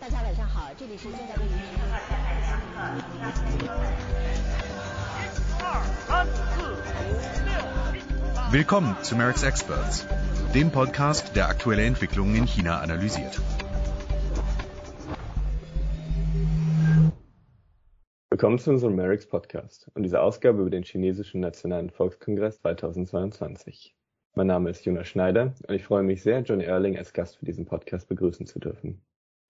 大家晚上好，这里是正在为您。Willkommen zu Merck's Experts, dem Podcast, der aktuelle Entwicklungen in China analysiert. Willkommen zu unserem Merck's Podcast und dieser Ausgabe über den chinesischen Nationalen Volkskongress 2022. Mein Name ist Jonas Schneider und ich freue mich sehr, Johnny Erling als Gast für diesen Podcast begrüßen zu dürfen.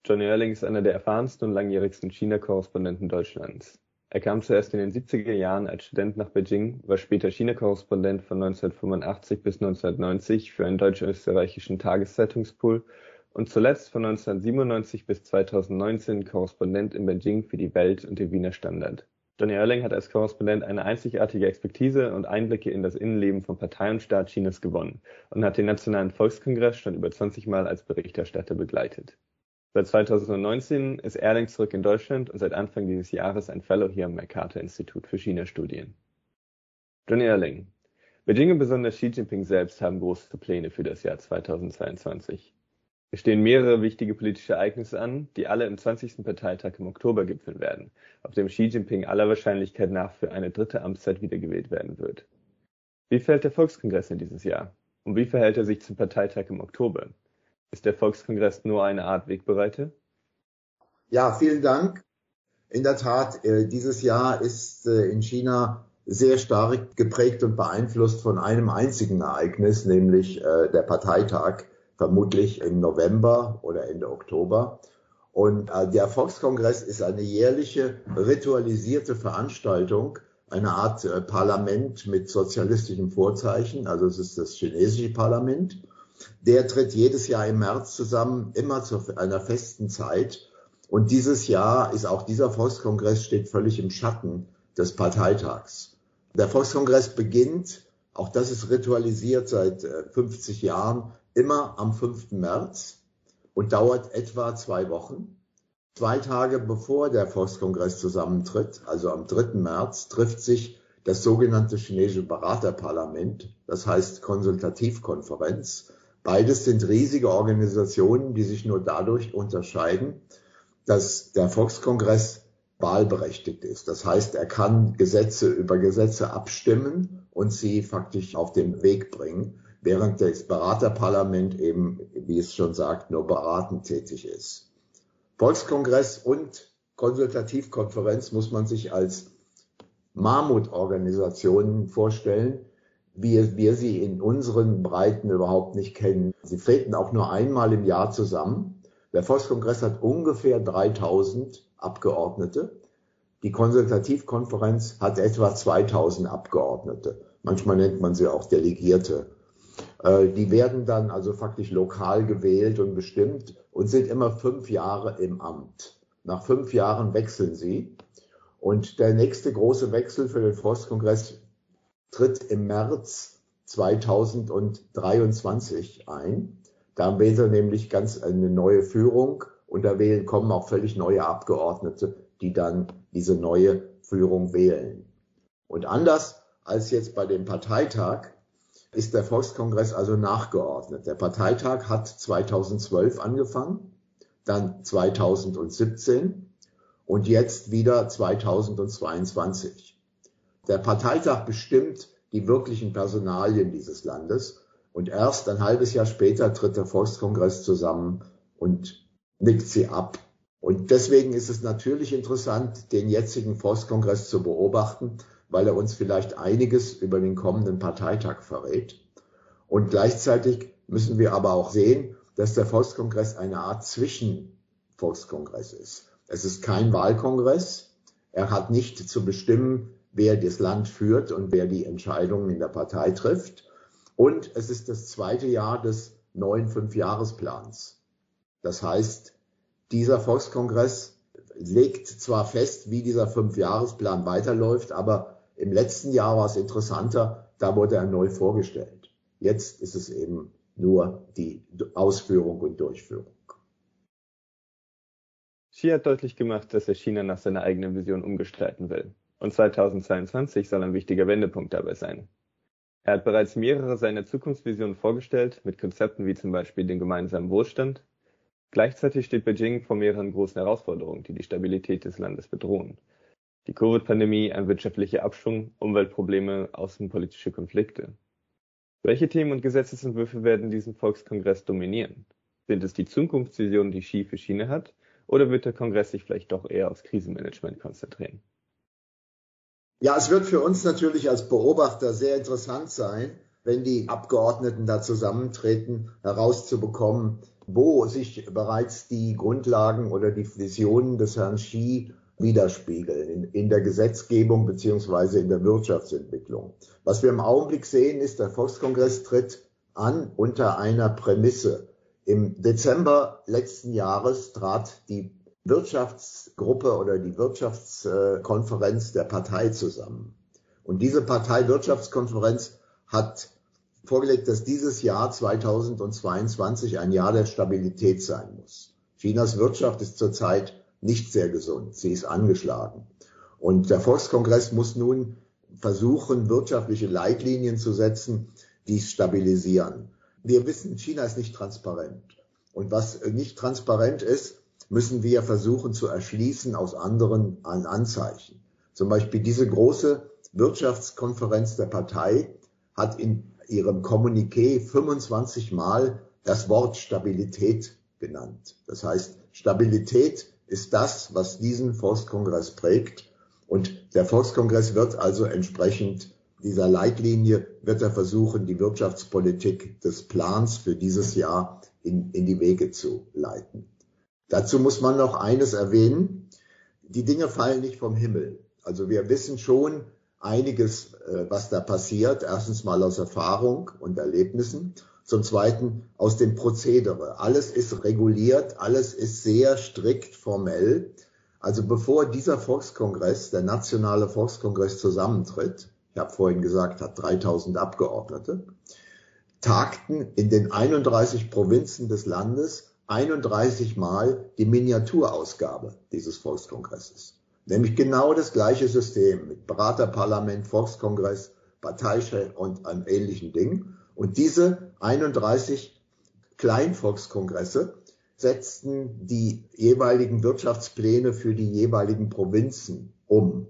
Johnny Erling ist einer der erfahrensten und langjährigsten China-Korrespondenten Deutschlands. Er kam zuerst in den 70er Jahren als Student nach Beijing, war später China-Korrespondent von 1985 bis 1990 für einen deutsch-österreichischen Tageszeitungspool und zuletzt von 1997 bis 2019 Korrespondent in Beijing für die Welt und den Wiener Standard. Johnny Erling hat als Korrespondent eine einzigartige Expertise und Einblicke in das Innenleben von Partei und Staat Chinas gewonnen und hat den Nationalen Volkskongress schon über 20 Mal als Berichterstatter begleitet. Seit 2019 ist Erling zurück in Deutschland und seit Anfang dieses Jahres ein Fellow hier am Mercator-Institut für China-Studien. Johnny Erling. Beijing und besonders Xi Jinping selbst haben große Pläne für das Jahr 2022. Es stehen mehrere wichtige politische Ereignisse an, die alle im 20. Parteitag im Oktober gipfeln werden, auf dem Xi Jinping aller Wahrscheinlichkeit nach für eine dritte Amtszeit wiedergewählt werden wird. Wie fällt der Volkskongress in dieses Jahr? Und wie verhält er sich zum Parteitag im Oktober? Ist der Volkskongress nur eine Art Wegbereiter? Ja, vielen Dank. In der Tat, äh, dieses Jahr ist äh, in China sehr stark geprägt und beeinflusst von einem einzigen Ereignis, nämlich äh, der Parteitag, vermutlich im November oder Ende Oktober. Und der Volkskongress ist eine jährliche ritualisierte Veranstaltung, eine Art Parlament mit sozialistischem Vorzeichen, also es ist das chinesische Parlament. Der tritt jedes Jahr im März zusammen, immer zu einer festen Zeit. Und dieses Jahr ist auch dieser Volkskongress steht völlig im Schatten des Parteitags. Der Volkskongress beginnt, auch das ist ritualisiert seit 50 äh, Jahren, immer am 5. März und dauert etwa zwei Wochen. Zwei Tage bevor der Volkskongress zusammentritt, also am 3. März, trifft sich das sogenannte chinesische Beraterparlament, das heißt Konsultativkonferenz, Beides sind riesige Organisationen, die sich nur dadurch unterscheiden, dass der Volkskongress wahlberechtigt ist. Das heißt, er kann Gesetze über Gesetze abstimmen und sie faktisch auf den Weg bringen, während das Beraterparlament eben, wie es schon sagt, nur beratend tätig ist. Volkskongress und Konsultativkonferenz muss man sich als Mammutorganisationen vorstellen, wie wir sie in unseren Breiten überhaupt nicht kennen. Sie treten auch nur einmal im Jahr zusammen. Der Volkskongress hat ungefähr 3000 Abgeordnete. Die Konsultativkonferenz hat etwa 2000 Abgeordnete. Manchmal nennt man sie auch Delegierte. Äh, die werden dann also faktisch lokal gewählt und bestimmt und sind immer fünf Jahre im Amt. Nach fünf Jahren wechseln sie. Und der nächste große Wechsel für den Volkskongress tritt im März 2023 ein. Da wählt er nämlich ganz eine neue Führung und da wählen, kommen auch völlig neue Abgeordnete, die dann diese neue Führung wählen. Und anders als jetzt bei dem Parteitag ist der Volkskongress also nachgeordnet. Der Parteitag hat 2012 angefangen, dann 2017 und jetzt wieder 2022. Der Parteitag bestimmt die wirklichen Personalien dieses Landes und erst ein halbes Jahr später tritt der Volkskongress zusammen und nickt sie ab. Und deswegen ist es natürlich interessant, den jetzigen Volkskongress zu beobachten, weil er uns vielleicht einiges über den kommenden Parteitag verrät. Und gleichzeitig müssen wir aber auch sehen, dass der Volkskongress eine Art Zwischenvolkskongress ist. Es ist kein Wahlkongress. Er hat nicht zu bestimmen, wer das Land führt und wer die Entscheidungen in der Partei trifft. Und es ist das zweite Jahr des neuen Fünfjahresplans. Das heißt, dieser Volkskongress legt zwar fest, wie dieser Fünfjahresplan weiterläuft, aber im letzten Jahr war es interessanter, da wurde er neu vorgestellt. Jetzt ist es eben nur die Ausführung und Durchführung. Xi hat deutlich gemacht, dass er China nach seiner eigenen Vision umgestalten will und 2022 soll ein wichtiger Wendepunkt dabei sein. Er hat bereits mehrere seiner Zukunftsvisionen vorgestellt, mit Konzepten wie zum Beispiel den gemeinsamen Wohlstand, Gleichzeitig steht Beijing vor mehreren großen Herausforderungen, die die Stabilität des Landes bedrohen. Die Covid-Pandemie, ein wirtschaftlicher Abschwung, Umweltprobleme, außenpolitische Konflikte. Welche Themen und Gesetzesentwürfe werden diesen Volkskongress dominieren? Sind es die Zukunftsvisionen, die Xi für China hat, oder wird der Kongress sich vielleicht doch eher aufs Krisenmanagement konzentrieren? Ja, es wird für uns natürlich als Beobachter sehr interessant sein, wenn die Abgeordneten da zusammentreten, herauszubekommen, wo sich bereits die Grundlagen oder die Visionen des Herrn Xi widerspiegeln in, in der Gesetzgebung beziehungsweise in der Wirtschaftsentwicklung. Was wir im Augenblick sehen, ist, der Volkskongress tritt an unter einer Prämisse. Im Dezember letzten Jahres trat die Wirtschaftsgruppe oder die Wirtschaftskonferenz der Partei zusammen. Und diese Parteiwirtschaftskonferenz hat vorgelegt, dass dieses Jahr 2022 ein Jahr der Stabilität sein muss. Chinas Wirtschaft ist zurzeit nicht sehr gesund. Sie ist angeschlagen. Und der Volkskongress muss nun versuchen, wirtschaftliche Leitlinien zu setzen, die es stabilisieren. Wir wissen, China ist nicht transparent. Und was nicht transparent ist, müssen wir versuchen zu erschließen aus anderen Anzeichen. Zum Beispiel diese große Wirtschaftskonferenz der Partei hat in ihrem Kommuniqué 25 Mal das Wort Stabilität genannt. Das heißt, Stabilität ist das, was diesen Volkskongress prägt. Und der Volkskongress wird also entsprechend dieser Leitlinie, wird er versuchen, die Wirtschaftspolitik des Plans für dieses Jahr in, in die Wege zu leiten. Dazu muss man noch eines erwähnen. Die Dinge fallen nicht vom Himmel. Also wir wissen schon einiges, äh, was da passiert. Erstens mal aus Erfahrung und Erlebnissen. Zum Zweiten aus dem Prozedere. Alles ist reguliert, alles ist sehr strikt formell. Also bevor dieser Volkskongress, der nationale Volkskongress zusammentritt, ich habe vorhin gesagt, hat 3000 Abgeordnete, tagten in den 31 Provinzen des Landes 31 Mal die Miniaturausgabe dieses Volkskongresses. Nämlich genau das gleiche System mit Beraterparlament, Volkskongress, Parteichef und einem ähnlichen Ding. Und diese 31 Kleinvolkskongresse setzten die jeweiligen Wirtschaftspläne für die jeweiligen Provinzen um.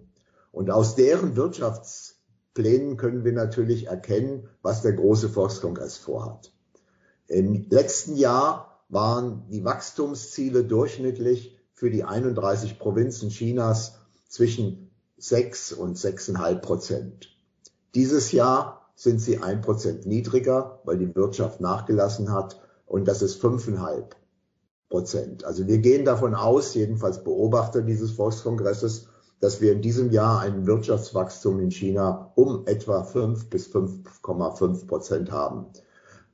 Und aus deren Wirtschaftsplänen können wir natürlich erkennen, was der große Volkskongress vorhat. Im letzten Jahr waren die Wachstumsziele durchschnittlich für die 31 Provinzen Chinas zwischen 6 und 6,5 Prozent. Dieses Jahr sind sie ein Prozent niedriger, weil die Wirtschaft nachgelassen hat. Und das ist fünfeinhalb Prozent. Also wir gehen davon aus, jedenfalls Beobachter dieses Volkskongresses, dass wir in diesem Jahr ein Wirtschaftswachstum in China um etwa fünf bis 5,5 Prozent haben.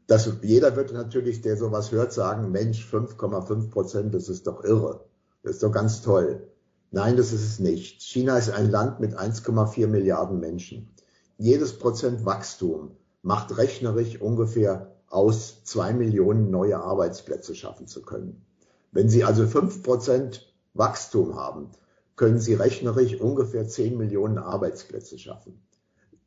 Das, jeder wird natürlich, der sowas hört, sagen, Mensch, 5,5 Prozent, das ist doch irre. Das ist doch ganz toll. Nein, das ist es nicht. China ist ein Land mit 1,4 Milliarden Menschen jedes Prozent Wachstum macht rechnerisch ungefähr aus, zwei Millionen neue Arbeitsplätze schaffen zu können. Wenn Sie also fünf Prozent Wachstum haben, können Sie rechnerisch ungefähr zehn Millionen Arbeitsplätze schaffen.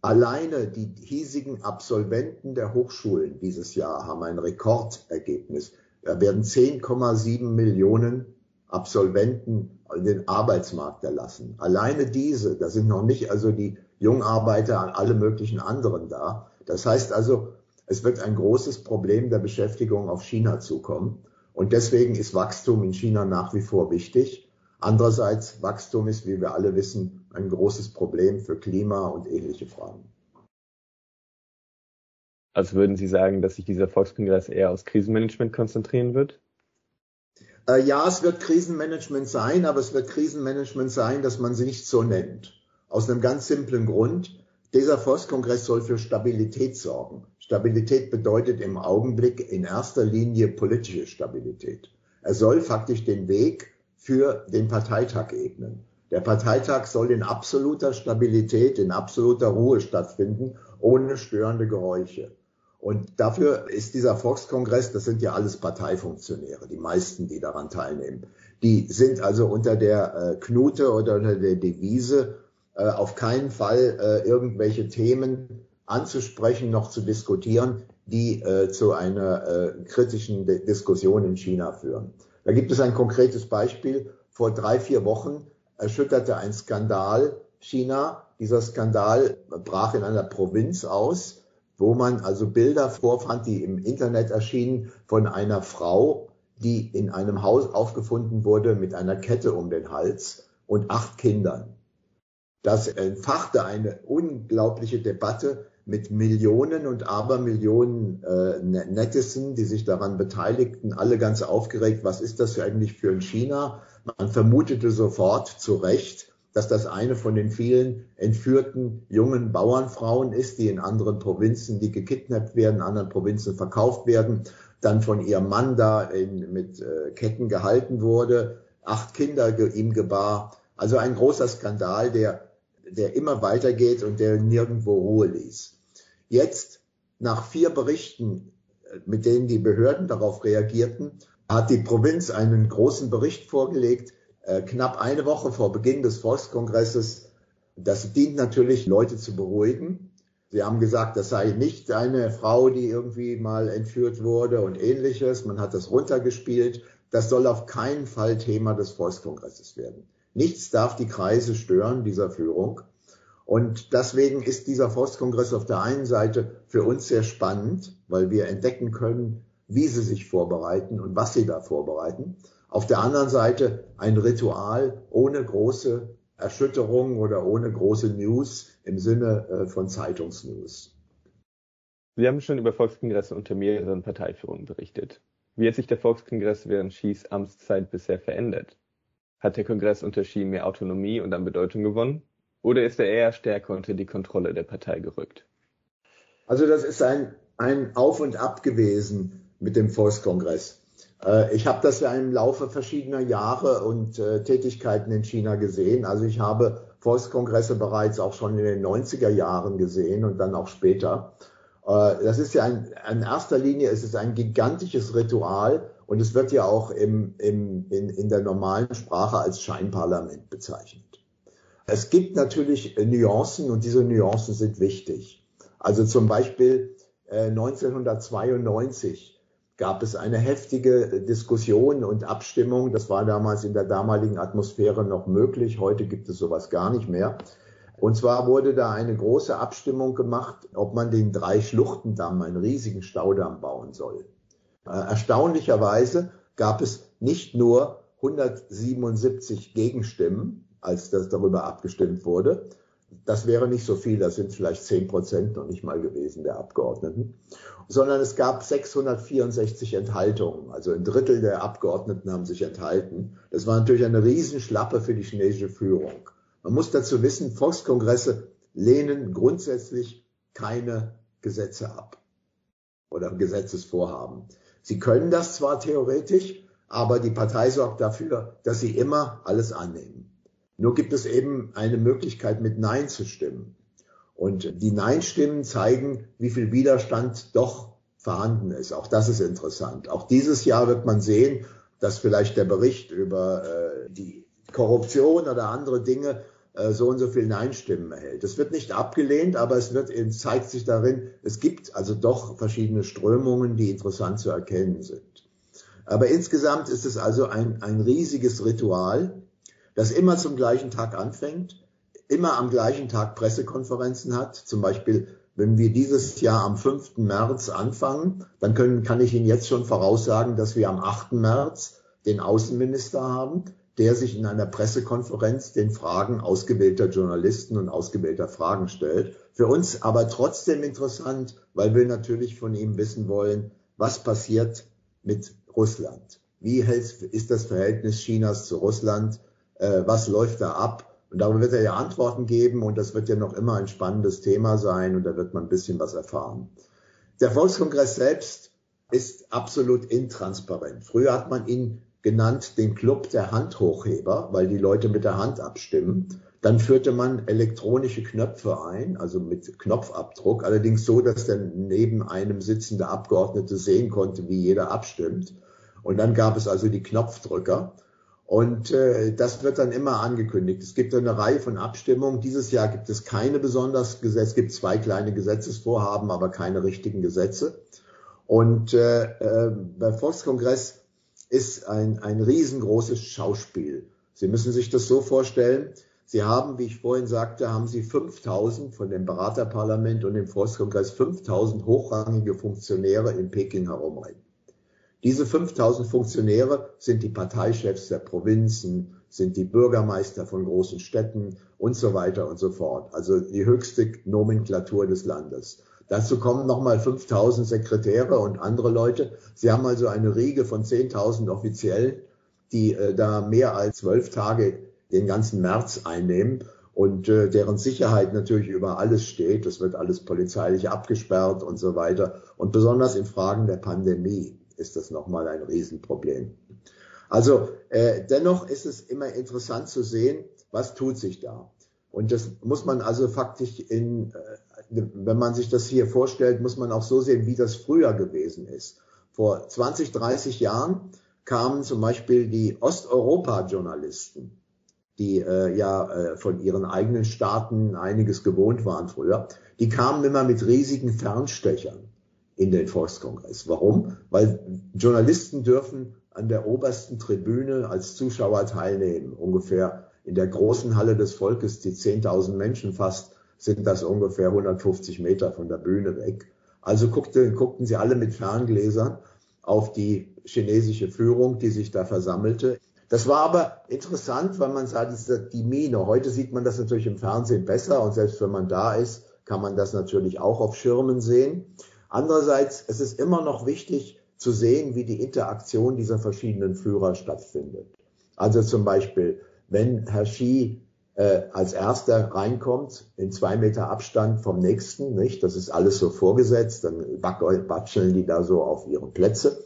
Alleine die hiesigen Absolventen der Hochschulen dieses Jahr haben ein Rekordergebnis. Da werden 10,7 Millionen Absolventen den Arbeitsmarkt erlassen. Alleine diese, da sind noch nicht also die Jungarbeiter an alle möglichen anderen da. Das heißt also, es wird ein großes Problem der Beschäftigung auf China zukommen. Und deswegen ist Wachstum in China nach wie vor wichtig. Andererseits, Wachstum ist, wie wir alle wissen, ein großes Problem für Klima und ähnliche Fragen. Also würden Sie sagen, dass sich dieser Volkskongress eher aus Krisenmanagement konzentrieren wird? Äh, ja, es wird Krisenmanagement sein, aber es wird Krisenmanagement sein, dass man sie nicht so nennt. Aus einem ganz simplen Grund. Dieser Volkskongress soll für Stabilität sorgen. Stabilität bedeutet im Augenblick in erster Linie politische Stabilität. Er soll faktisch den Weg für den Parteitag ebnen. Der Parteitag soll in absoluter Stabilität, in absoluter Ruhe stattfinden, ohne störende Geräusche. Und dafür ist dieser Volkskongress, das sind ja alles Parteifunktionäre, die meisten, die daran teilnehmen. Die sind also unter der äh, Knute oder unter der Devise äh, auf keinen Fall äh, irgendwelche Themen anzusprechen, noch zu diskutieren, die äh, zu einer äh, kritischen Diskussion in China führen. Da gibt es ein konkretes Beispiel. Vor drei, vier Wochen erschütterte ein Skandal China. Dieser Skandal brach in einer Provinz aus, wo man also Bilder vorfand, die im Internet erschienen von einer Frau, die in einem Haus aufgefunden wurde mit einer Kette um den Hals und acht Kindern. Das entfachte eine unglaubliche Debatte mit Millionen und Abermillionen äh, Nettizen, die sich daran beteiligten, alle ganz aufgeregt, was ist das eigentlich für ein China? Man vermutete sofort zu Recht, dass das eine von den vielen entführten jungen Bauernfrauen ist, die in anderen Provinzen, die gekidnappt werden, in anderen Provinzen verkauft werden, dann von ihrem Mann da in, mit äh, Ketten gehalten wurde, acht Kinder ge ihm gebar. Also ein großer Skandal, der, der immer weitergeht und der nirgendwo Ruhe ließ. Jetzt, nach vier Berichten, äh, mit denen die Behörden darauf reagierten, hat die Provinz einen großen Bericht vorgelegt, äh, knapp eine Woche vor Beginn des Volkskongresses. Das dient natürlich, Leute zu beruhigen. Sie haben gesagt, das sei nicht eine Frau, die irgendwie mal entführt wurde und ähnliches. Man hat das runtergespielt. Das soll auf keinen Fall Thema des Volkskongresses werden. Nichts darf die Kreise stören dieser Führung. Und deswegen ist dieser Volkskongress auf der einen Seite für uns sehr spannend, weil wir entdecken können, wie sie sich vorbereiten und was sie da vorbereiten. Auf der anderen Seite ein Ritual ohne große Erschütterung oder ohne große News im Sinne äh, von Zeitungsnews. Sie haben schon über Volkskongresse unter mehreren Parteiführungen berichtet. Wie hat sich der Volkskongress während Xis Amtszeit bisher verändert? Hat der Kongress unter Xi mehr Autonomie und an Bedeutung gewonnen? Oder ist er eher stärker unter die Kontrolle der Partei gerückt? Also das ist ein, ein Auf und Ab gewesen mit dem Volkskongress. Äh, ich habe das ja im Laufe verschiedener Jahre und äh, Tätigkeiten in China gesehen. Also ich habe Volkskongresse bereits auch schon in den 90er Jahren gesehen und dann auch später. Äh, das ist ja ein, in erster Linie ist ein gigantisches Ritual und es wird ja auch im, im, in, in der normalen Sprache als Scheinparlament bezeichnet. Es gibt natürlich Nuancen und diese Nuancen sind wichtig. Also zum Beispiel äh, 1992 gab es eine heftige Diskussion und Abstimmung. Das war damals in der damaligen Atmosphäre noch möglich. Heute gibt es sowas gar nicht mehr. Und zwar wurde da eine große Abstimmung gemacht, ob man den Drei-Schluchtendamm, einen riesigen Staudamm bauen soll. Äh, erstaunlicherweise gab es nicht nur 177 Gegenstimmen, als das darüber abgestimmt wurde. Das wäre nicht so viel, das sind vielleicht zehn Prozent noch nicht mal gewesen der Abgeordneten, sondern es gab 664 Enthaltungen. Also ein Drittel der Abgeordneten haben sich enthalten. Das war natürlich eine Riesenschlappe für die chinesische Führung. Man muss dazu wissen, Volkskongresse lehnen grundsätzlich keine Gesetze ab oder Gesetzesvorhaben. Sie können das zwar theoretisch, aber die Partei sorgt dafür, dass sie immer alles annehmen. Nur gibt es eben eine Möglichkeit, mit Nein zu stimmen. Und die Nein-Stimmen zeigen, wie viel Widerstand doch vorhanden ist. Auch das ist interessant. Auch dieses Jahr wird man sehen, dass vielleicht der Bericht über äh, die Korruption oder andere Dinge äh, so und so viel Nein-Stimmen erhält. Es wird nicht abgelehnt, aber es wird eben, zeigt sich darin, es gibt also doch verschiedene Strömungen, die interessant zu erkennen sind. Aber insgesamt ist es also ein, ein riesiges Ritual, das immer zum gleichen Tag anfängt, immer am gleichen Tag Pressekonferenzen hat. Zum Beispiel, wenn wir dieses Jahr am 5. März anfangen, dann können, kann ich Ihnen jetzt schon voraussagen, dass wir am 8. März den Außenminister haben, der sich in einer Pressekonferenz den Fragen ausgewählter Journalisten und ausgewählter Fragen stellt. Für uns aber trotzdem interessant, weil wir natürlich von ihm wissen wollen, was passiert mit Russland. Wie ist das Verhältnis Chinas zu Russland? Äh, was läuft da ab? Und darüber wird er ja Antworten geben und das wird ja noch immer ein spannendes Thema sein und da wird man ein bisschen was erfahren. Der Volkskongress selbst ist absolut intransparent. Früher hat man ihn genannt den Club der Handhochheber, weil die Leute mit der Hand abstimmen. Dann führte man elektronische Knöpfe ein, also mit Knopfabdruck, allerdings so, dass dann neben einem sitzende Abgeordnete sehen konnte, wie jeder abstimmt. Und dann gab es also die Knopfdrücker. Und äh, das wird dann immer angekündigt. Es gibt eine Reihe von Abstimmungen. Dieses Jahr gibt es keine besonders Gesetze. Es gibt zwei kleine Gesetzesvorhaben, aber keine richtigen Gesetze. Und äh, äh, beim Volkskongress ist ein, ein riesengroßes Schauspiel. Sie müssen sich das so vorstellen. Sie haben, wie ich vorhin sagte, haben Sie 5000 von dem Beraterparlament und dem Volkskongress 5000 hochrangige Funktionäre in Peking herumrennen. Diese 5000 Funktionäre sind die Parteichefs der Provinzen, sind die Bürgermeister von großen Städten und so weiter und so fort. Also die höchste Nomenklatur des Landes. Dazu kommen nochmal 5000 Sekretäre und andere Leute. Sie haben also eine Riege von 10.000 Offiziellen, die äh, da mehr als zwölf Tage den ganzen März einnehmen und äh, deren Sicherheit natürlich über alles steht. Das wird alles polizeilich abgesperrt und so weiter. Und besonders in Fragen der Pandemie ist das nochmal ein Riesenproblem. Also äh, dennoch ist es immer interessant zu sehen, was tut sich da. Und das muss man also faktisch in, äh, wenn man sich das hier vorstellt, muss man auch so sehen, wie das früher gewesen ist. Vor 20, 30 Jahren kamen zum Beispiel die Osteuropa-Journalisten, die äh, ja äh, von ihren eigenen Staaten einiges gewohnt waren früher, die kamen immer mit riesigen Fernstechern in den Volkskongress. Warum? Weil Journalisten dürfen an der obersten Tribüne als Zuschauer teilnehmen, ungefähr in der großen Halle des Volkes, die 10.000 Menschen fast, sind das ungefähr 150 Meter von der Bühne weg. Also guckte, guckten sie alle mit Ferngläsern auf die chinesische Führung, die sich da versammelte. Das war aber interessant, weil man sah die Mine. Heute sieht man das natürlich im Fernsehen besser und selbst wenn man da ist, kann man das natürlich auch auf Schirmen sehen. Andererseits, es ist immer noch wichtig, zu sehen, wie die Interaktion dieser verschiedenen Führer stattfindet. Also zum Beispiel, wenn Herr Xi äh, als erster reinkommt, in zwei Meter Abstand vom nächsten, nicht? Das ist alles so vorgesetzt, dann batscheln die da so auf ihre Plätze.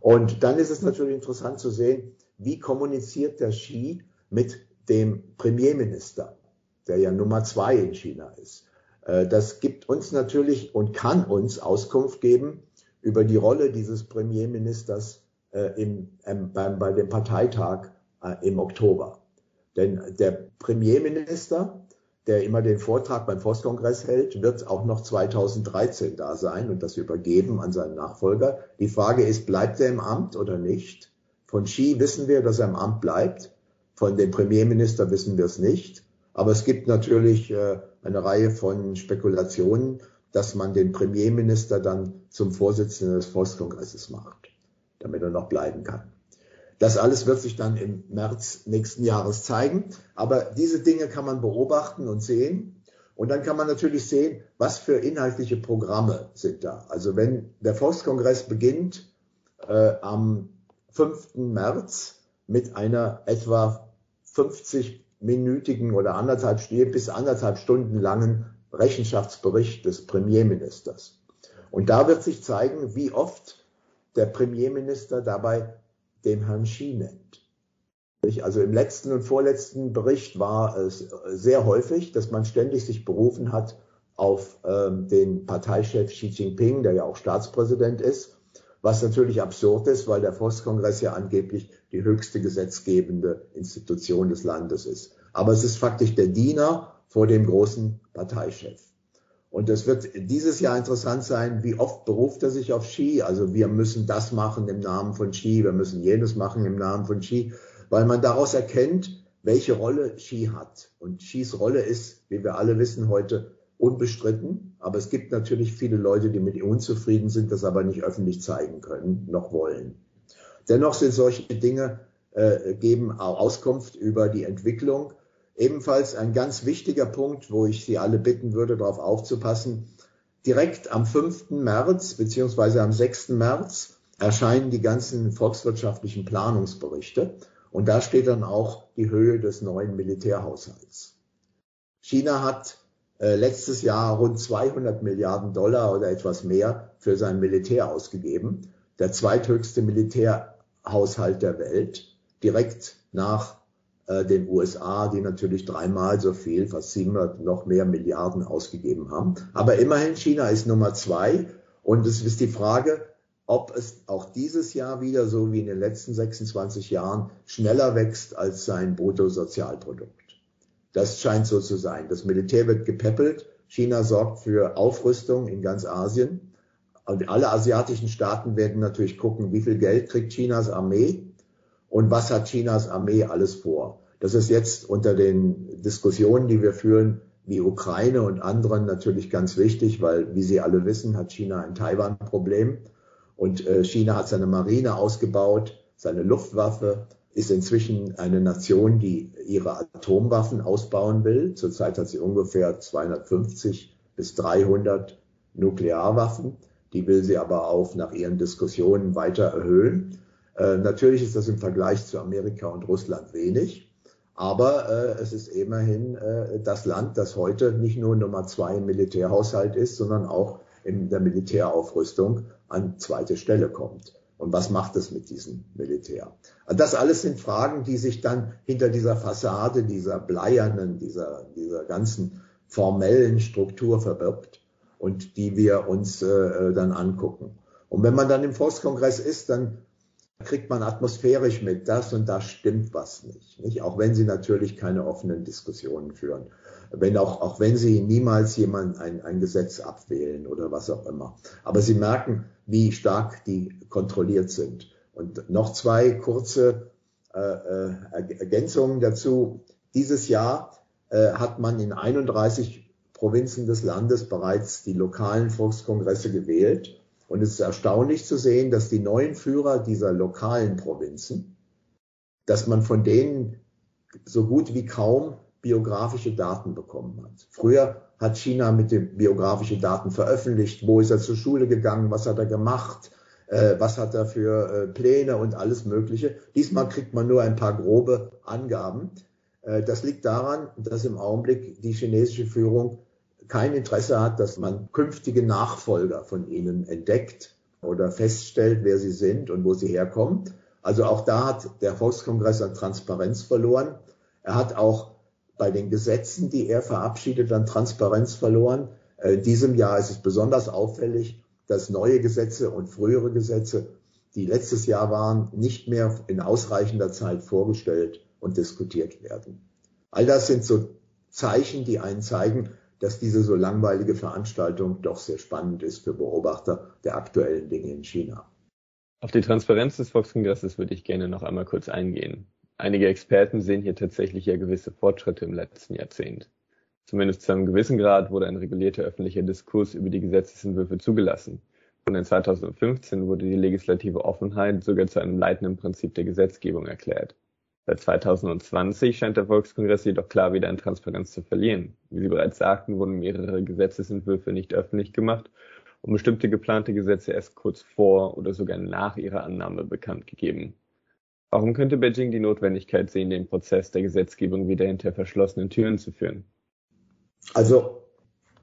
Und dann ist es natürlich interessant zu sehen, wie kommuniziert der Xi mit dem Premierminister, der ja Nummer zwei in China ist. Äh, das gibt uns natürlich und kann uns Auskunft geben über die Rolle dieses Premierministers äh, im, ähm, beim, bei dem Parteitag äh, im Oktober. Denn der Premierminister, der immer den Vortrag beim Volkskongress hält, wird auch noch 2013 da sein und das übergeben an seinen Nachfolger. Die Frage ist, bleibt er im Amt oder nicht? Von Xi wissen wir, dass er im Amt bleibt. Von dem Premierminister wissen wir es nicht. Aber es gibt natürlich äh, eine Reihe von Spekulationen, dass man den Premierminister dann zum Vorsitzenden des Volkskongresses macht, damit er noch bleiben kann. Das alles wird sich dann im März nächsten Jahres zeigen. Aber diese Dinge kann man beobachten und sehen. Und dann kann man natürlich sehen, was für inhaltliche Programme sind da. Also wenn der Volkskongress beginnt äh, am 5. März mit einer etwa 50-minütigen oder anderthalb bis anderthalb Stunden langen Rechenschaftsbericht des Premierministers. Und da wird sich zeigen, wie oft der Premierminister dabei den Herrn Xi nennt. Also im letzten und vorletzten Bericht war es sehr häufig, dass man ständig sich berufen hat auf ähm, den Parteichef Xi Jinping, der ja auch Staatspräsident ist, was natürlich absurd ist, weil der Volkskongress ja angeblich die höchste gesetzgebende Institution des Landes ist. Aber es ist faktisch der Diener vor dem großen Parteichef. Und es wird dieses Jahr interessant sein, wie oft beruft er sich auf Xi. Also wir müssen das machen im Namen von Xi, wir müssen jenes machen im Namen von Xi, weil man daraus erkennt, welche Rolle Xi hat. Und Xis Rolle ist, wie wir alle wissen, heute unbestritten. Aber es gibt natürlich viele Leute, die mit ihm unzufrieden sind, das aber nicht öffentlich zeigen können, noch wollen. Dennoch sind solche Dinge, äh, geben Auskunft über die Entwicklung Ebenfalls ein ganz wichtiger Punkt, wo ich Sie alle bitten würde, darauf aufzupassen. Direkt am 5. März beziehungsweise am 6. März erscheinen die ganzen volkswirtschaftlichen Planungsberichte. Und da steht dann auch die Höhe des neuen Militärhaushalts. China hat äh, letztes Jahr rund 200 Milliarden Dollar oder etwas mehr für sein Militär ausgegeben. Der zweithöchste Militärhaushalt der Welt, direkt nach äh, den USA, die natürlich dreimal so viel, fast 700 noch mehr Milliarden ausgegeben haben. Aber immerhin, China ist Nummer zwei. Und es ist die Frage, ob es auch dieses Jahr wieder, so wie in den letzten 26 Jahren, schneller wächst als sein Bruttosozialprodukt. Das scheint so zu sein. Das Militär wird gepäppelt. China sorgt für Aufrüstung in ganz Asien. Und alle asiatischen Staaten werden natürlich gucken, wie viel Geld kriegt Chinas Armee und was hat Chinas Armee alles vor. Das ist jetzt unter den Diskussionen, die wir führen, wie Ukraine und anderen natürlich ganz wichtig, weil, wie Sie alle wissen, hat China ein Taiwan-Problem und äh, China hat seine Marine ausgebaut, seine Luftwaffe, ist inzwischen eine Nation, die ihre Atomwaffen ausbauen will. Zurzeit hat sie ungefähr 250 bis 300 Nuklearwaffen. Die will sie aber auch nach ihren Diskussionen weiter erhöhen. Äh, natürlich ist das im Vergleich zu Amerika und Russland wenig. Aber äh, es ist immerhin äh, das Land, das heute nicht nur Nummer zwei im Militärhaushalt ist, sondern auch in der Militäraufrüstung an zweite Stelle kommt. Und was macht es mit diesem Militär? Also das alles sind Fragen, die sich dann hinter dieser Fassade, dieser bleiernen, dieser, dieser ganzen formellen Struktur verbirgt und die wir uns äh, dann angucken. Und wenn man dann im Volkskongress ist, dann kriegt man atmosphärisch mit, das und das stimmt was nicht, nicht. Auch wenn sie natürlich keine offenen Diskussionen führen. Wenn auch, auch wenn sie niemals jemand ein, ein Gesetz abwählen oder was auch immer. Aber sie merken, wie stark die kontrolliert sind. Und noch zwei kurze äh, äh, Ergänzungen dazu. Dieses Jahr äh, hat man in 31 Provinzen des Landes bereits die lokalen Volkskongresse gewählt. Und es ist erstaunlich zu sehen, dass die neuen Führer dieser lokalen Provinzen, dass man von denen so gut wie kaum biografische Daten bekommen hat. Früher hat China mit den biografischen Daten veröffentlicht, wo ist er zur Schule gegangen, was hat er gemacht, äh, was hat er für äh, Pläne und alles Mögliche. Diesmal kriegt man nur ein paar grobe Angaben. Äh, das liegt daran, dass im Augenblick die chinesische Führung kein Interesse hat, dass man künftige Nachfolger von ihnen entdeckt oder feststellt, wer sie sind und wo sie herkommen. Also auch da hat der Volkskongress an Transparenz verloren. Er hat auch bei den Gesetzen, die er verabschiedet, an Transparenz verloren. Äh, in diesem Jahr ist es besonders auffällig, dass neue Gesetze und frühere Gesetze, die letztes Jahr waren, nicht mehr in ausreichender Zeit vorgestellt und diskutiert werden. All das sind so Zeichen, die einen zeigen, dass diese so langweilige Veranstaltung doch sehr spannend ist für Beobachter der aktuellen Dinge in China. Auf die Transparenz des Volkskongresses würde ich gerne noch einmal kurz eingehen. Einige Experten sehen hier tatsächlich ja gewisse Fortschritte im letzten Jahrzehnt. Zumindest zu einem gewissen Grad wurde ein regulierter öffentlicher Diskurs über die Gesetzesentwürfe zugelassen. Und in 2015 wurde die legislative Offenheit sogar zu einem leitenden Prinzip der Gesetzgebung erklärt. Seit 2020 scheint der Volkskongress jedoch klar wieder an Transparenz zu verlieren. Wie Sie bereits sagten, wurden mehrere Gesetzesentwürfe nicht öffentlich gemacht und bestimmte geplante Gesetze erst kurz vor oder sogar nach ihrer Annahme bekannt gegeben. Warum könnte Beijing die Notwendigkeit sehen, den Prozess der Gesetzgebung wieder hinter verschlossenen Türen zu führen? Also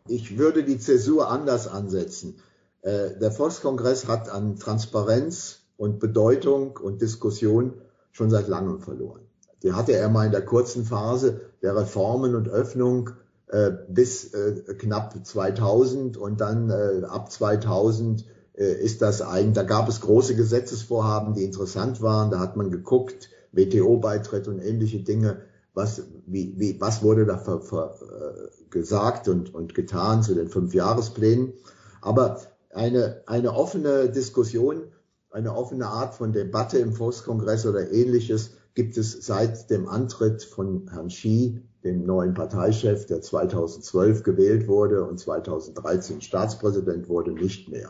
ich würde die Zäsur anders ansetzen. Äh, der Volkskongress hat an Transparenz und Bedeutung und Diskussion schon seit langem verloren. Die hatte er mal in der kurzen Phase der Reformen und Öffnung äh, bis äh, knapp 2000 und dann äh, ab 2000 äh, ist das eigentlich, da gab es große Gesetzesvorhaben, die interessant waren. Da hat man geguckt, WTO-Beitritt und ähnliche Dinge. Was, wie, wie, was wurde da ver, ver, äh, gesagt und, und getan zu den fünf Jahresplänen? Aber eine, eine offene Diskussion eine offene Art von Debatte im Volkskongress oder ähnliches gibt es seit dem Antritt von Herrn Xi, dem neuen Parteichef, der 2012 gewählt wurde und 2013 Staatspräsident wurde, nicht mehr.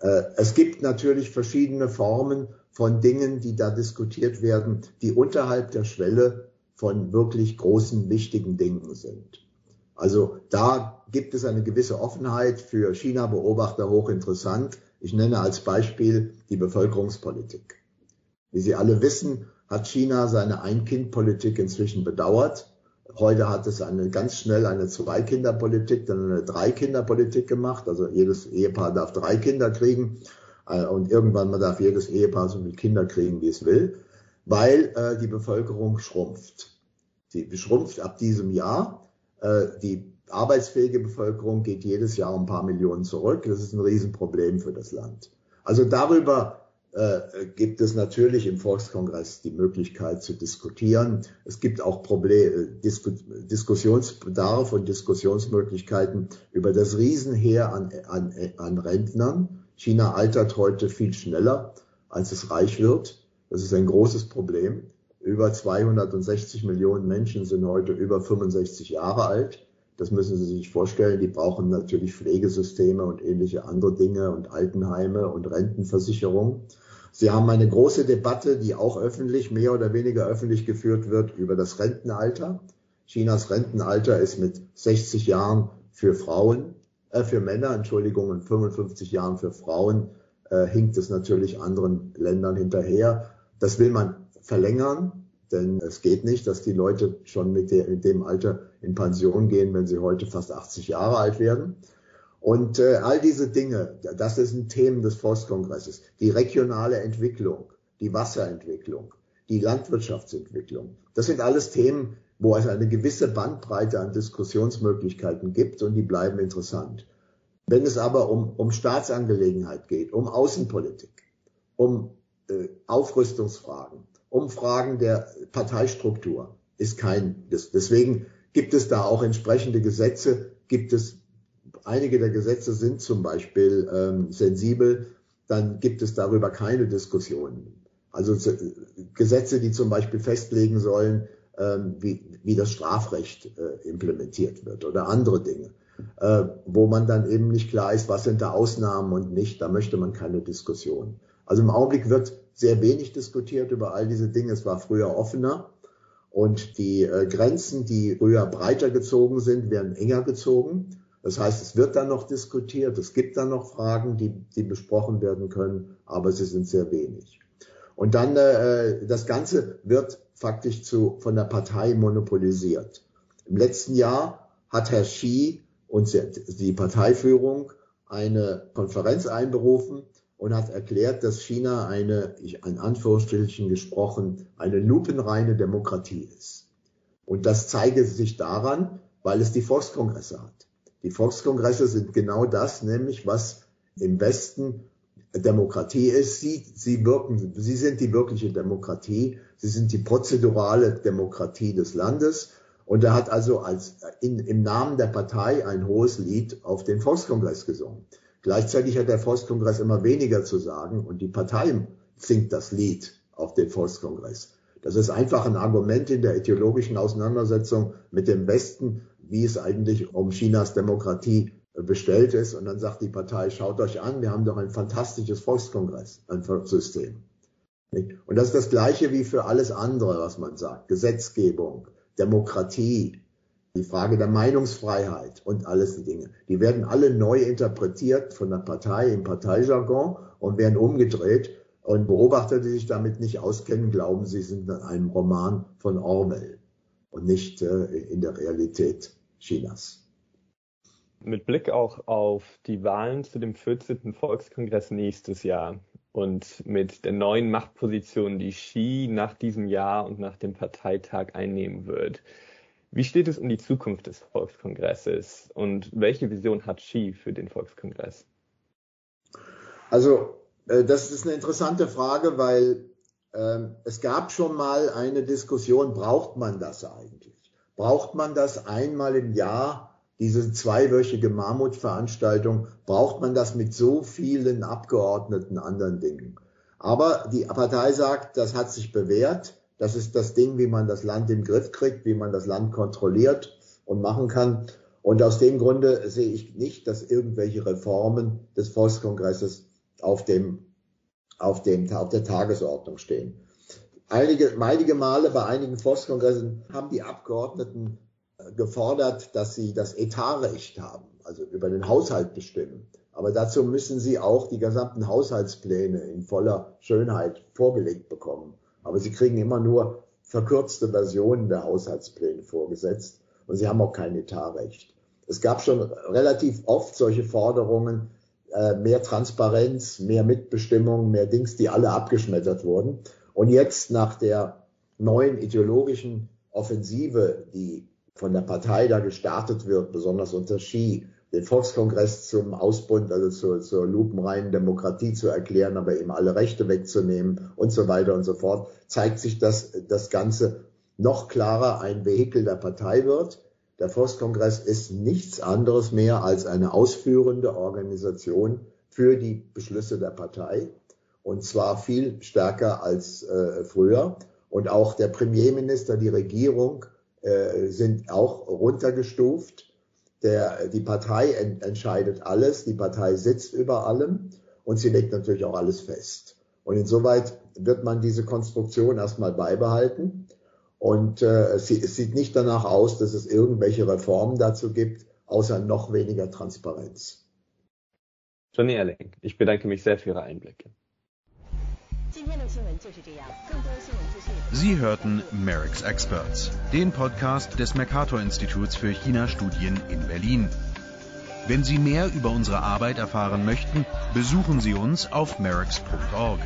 Äh, es gibt natürlich verschiedene Formen von Dingen, die da diskutiert werden, die unterhalb der Schwelle von wirklich großen, wichtigen Dingen sind. Also da gibt es eine gewisse Offenheit für China-Beobachter hochinteressant. Ich nenne als Beispiel die Bevölkerungspolitik. Wie Sie alle wissen, hat China seine Ein-Kind-Politik inzwischen bedauert. Heute hat es eine, ganz schnell eine Zwei-Kinder-Politik, dann eine Drei-Kinder-Politik gemacht. Also jedes Ehepaar darf drei Kinder kriegen äh, und irgendwann mal darf jedes Ehepaar so viele Kinder kriegen, wie es will, weil äh, die Bevölkerung schrumpft. Sie schrumpft ab diesem Jahr. Äh, die arbeitsfähige Bevölkerung geht jedes Jahr um ein paar Millionen zurück. Das ist ein Riesenproblem für das Land. Also darüber äh, gibt es natürlich im Volkskongress die Möglichkeit zu diskutieren. Es gibt auch Probleme, Disku Diskussionsbedarf und Diskussionsmöglichkeiten über das Riesenheer an, an, an Rentnern. China altert heute viel schneller, als es reich wird. Das ist ein großes Problem. Über 260 Millionen Menschen sind heute über 65 Jahre alt. Das müssen Sie sich vorstellen. Die brauchen natürlich Pflegesysteme und ähnliche andere Dinge und Altenheime und Rentenversicherung. Sie haben eine große Debatte, die auch öffentlich, mehr oder weniger öffentlich geführt wird, über das Rentenalter. Chinas Rentenalter ist mit 60 Jahren für Frauen, äh, für Männer, Entschuldigung, und 55 Jahren für Frauen, äh, hinkt es natürlich anderen Ländern hinterher. Das will man verlängern. Denn es geht nicht, dass die Leute schon mit, der, mit dem Alter in Pension gehen, wenn sie heute fast 80 Jahre alt werden. Und äh, all diese Dinge, das sind Themen des Forstkongresses. Die regionale Entwicklung, die Wasserentwicklung, die Landwirtschaftsentwicklung. Das sind alles Themen, wo es eine gewisse Bandbreite an Diskussionsmöglichkeiten gibt und die bleiben interessant. Wenn es aber um, um Staatsangelegenheit geht, um Außenpolitik, um äh, Aufrüstungsfragen, Umfragen der Parteistruktur ist kein, deswegen gibt es da auch entsprechende Gesetze, gibt es, einige der Gesetze sind zum Beispiel ähm, sensibel, dann gibt es darüber keine Diskussionen. Also Gesetze, die zum Beispiel festlegen sollen, ähm, wie, wie das Strafrecht äh, implementiert wird oder andere Dinge, äh, wo man dann eben nicht klar ist, was sind da Ausnahmen und nicht, da möchte man keine Diskussion. Also im Augenblick wird sehr wenig diskutiert über all diese Dinge. Es war früher offener und die äh, Grenzen, die früher breiter gezogen sind, werden enger gezogen. Das heißt, es wird dann noch diskutiert, es gibt dann noch Fragen, die, die besprochen werden können, aber sie sind sehr wenig. Und dann äh, das Ganze wird faktisch zu, von der Partei monopolisiert. Im letzten Jahr hat Herr Xi und die Parteiführung eine Konferenz einberufen, und hat erklärt, dass China eine, in Anführungsstrichen gesprochen, eine lupenreine Demokratie ist. Und das zeige sich daran, weil es die Volkskongresse hat. Die Volkskongresse sind genau das, nämlich was im Westen Demokratie ist. Sie, sie wirken, sie sind die wirkliche Demokratie. Sie sind die prozedurale Demokratie des Landes. Und er hat also als, in, im Namen der Partei ein hohes Lied auf den Volkskongress gesungen. Gleichzeitig hat der Volkskongress immer weniger zu sagen und die Partei singt das Lied auf den Volkskongress. Das ist einfach ein Argument in der ideologischen Auseinandersetzung mit dem Westen, wie es eigentlich um Chinas Demokratie bestellt ist. Und dann sagt die Partei, schaut euch an, wir haben doch ein fantastisches Volkskongress, ein System. Und das ist das Gleiche wie für alles andere, was man sagt. Gesetzgebung, Demokratie, die Frage der Meinungsfreiheit und alles die Dinge. Die werden alle neu interpretiert von der Partei im Parteijargon und werden umgedreht. Und Beobachter, die sich damit nicht auskennen, glauben, sie sind in einem Roman von Orwell und nicht äh, in der Realität Chinas. Mit Blick auch auf die Wahlen zu dem 14. Volkskongress nächstes Jahr und mit der neuen Machtposition, die Xi nach diesem Jahr und nach dem Parteitag einnehmen wird, wie steht es um die Zukunft des Volkskongresses und welche Vision hat Xi für den Volkskongress? Also, äh, das ist eine interessante Frage, weil äh, es gab schon mal eine Diskussion, braucht man das eigentlich? Braucht man das einmal im Jahr, diese zweiwöchige Mahmutveranstaltung, braucht man das mit so vielen Abgeordneten anderen Dingen? Aber die Partei sagt, das hat sich bewährt. Das ist das Ding, wie man das Land im Griff kriegt, wie man das Land kontrolliert und machen kann. Und aus dem Grunde sehe ich nicht, dass irgendwelche Reformen des Volkskongresses auf dem, auf dem, auf der Tagesordnung stehen. Einige, einige Male bei einigen Volkskongressen haben die Abgeordneten äh, gefordert, dass sie das Etatrecht haben, also über den Haushalt bestimmen. Aber dazu müssen sie auch die gesamten Haushaltspläne in voller Schönheit vorgelegt bekommen. Aber sie kriegen immer nur verkürzte Versionen der Haushaltspläne vorgesetzt und sie haben auch kein Etatrecht. Es gab schon relativ oft solche Forderungen, äh, mehr Transparenz, mehr Mitbestimmung, mehr Dings, die alle abgeschmettert wurden. Und jetzt nach der neuen ideologischen Offensive, die von der Partei da gestartet wird, besonders unter Xi, den Volkskongress zum Ausbund, also zur, zur lupenreinen Demokratie zu erklären, aber eben alle Rechte wegzunehmen und so weiter und so fort, zeigt sich, dass das Ganze noch klarer ein Vehikel der Partei wird. Der Volkskongress ist nichts anderes mehr als eine ausführende Organisation für die Beschlüsse der Partei und zwar viel stärker als äh, früher. Und auch der Premierminister, die Regierung äh, sind auch runtergestuft der, die Partei ent, entscheidet alles, die Partei sitzt über allem und sie legt natürlich auch alles fest. Und insoweit wird man diese Konstruktion erstmal beibehalten. Und äh, es, es sieht nicht danach aus, dass es irgendwelche Reformen dazu gibt, außer noch weniger Transparenz. Johnny Erling, ich bedanke mich sehr für Ihre Einblicke. Sie hörten Merrick's Experts, den Podcast des Mercator-Instituts für China-Studien in Berlin. Wenn Sie mehr über unsere Arbeit erfahren möchten, besuchen Sie uns auf merricks.org.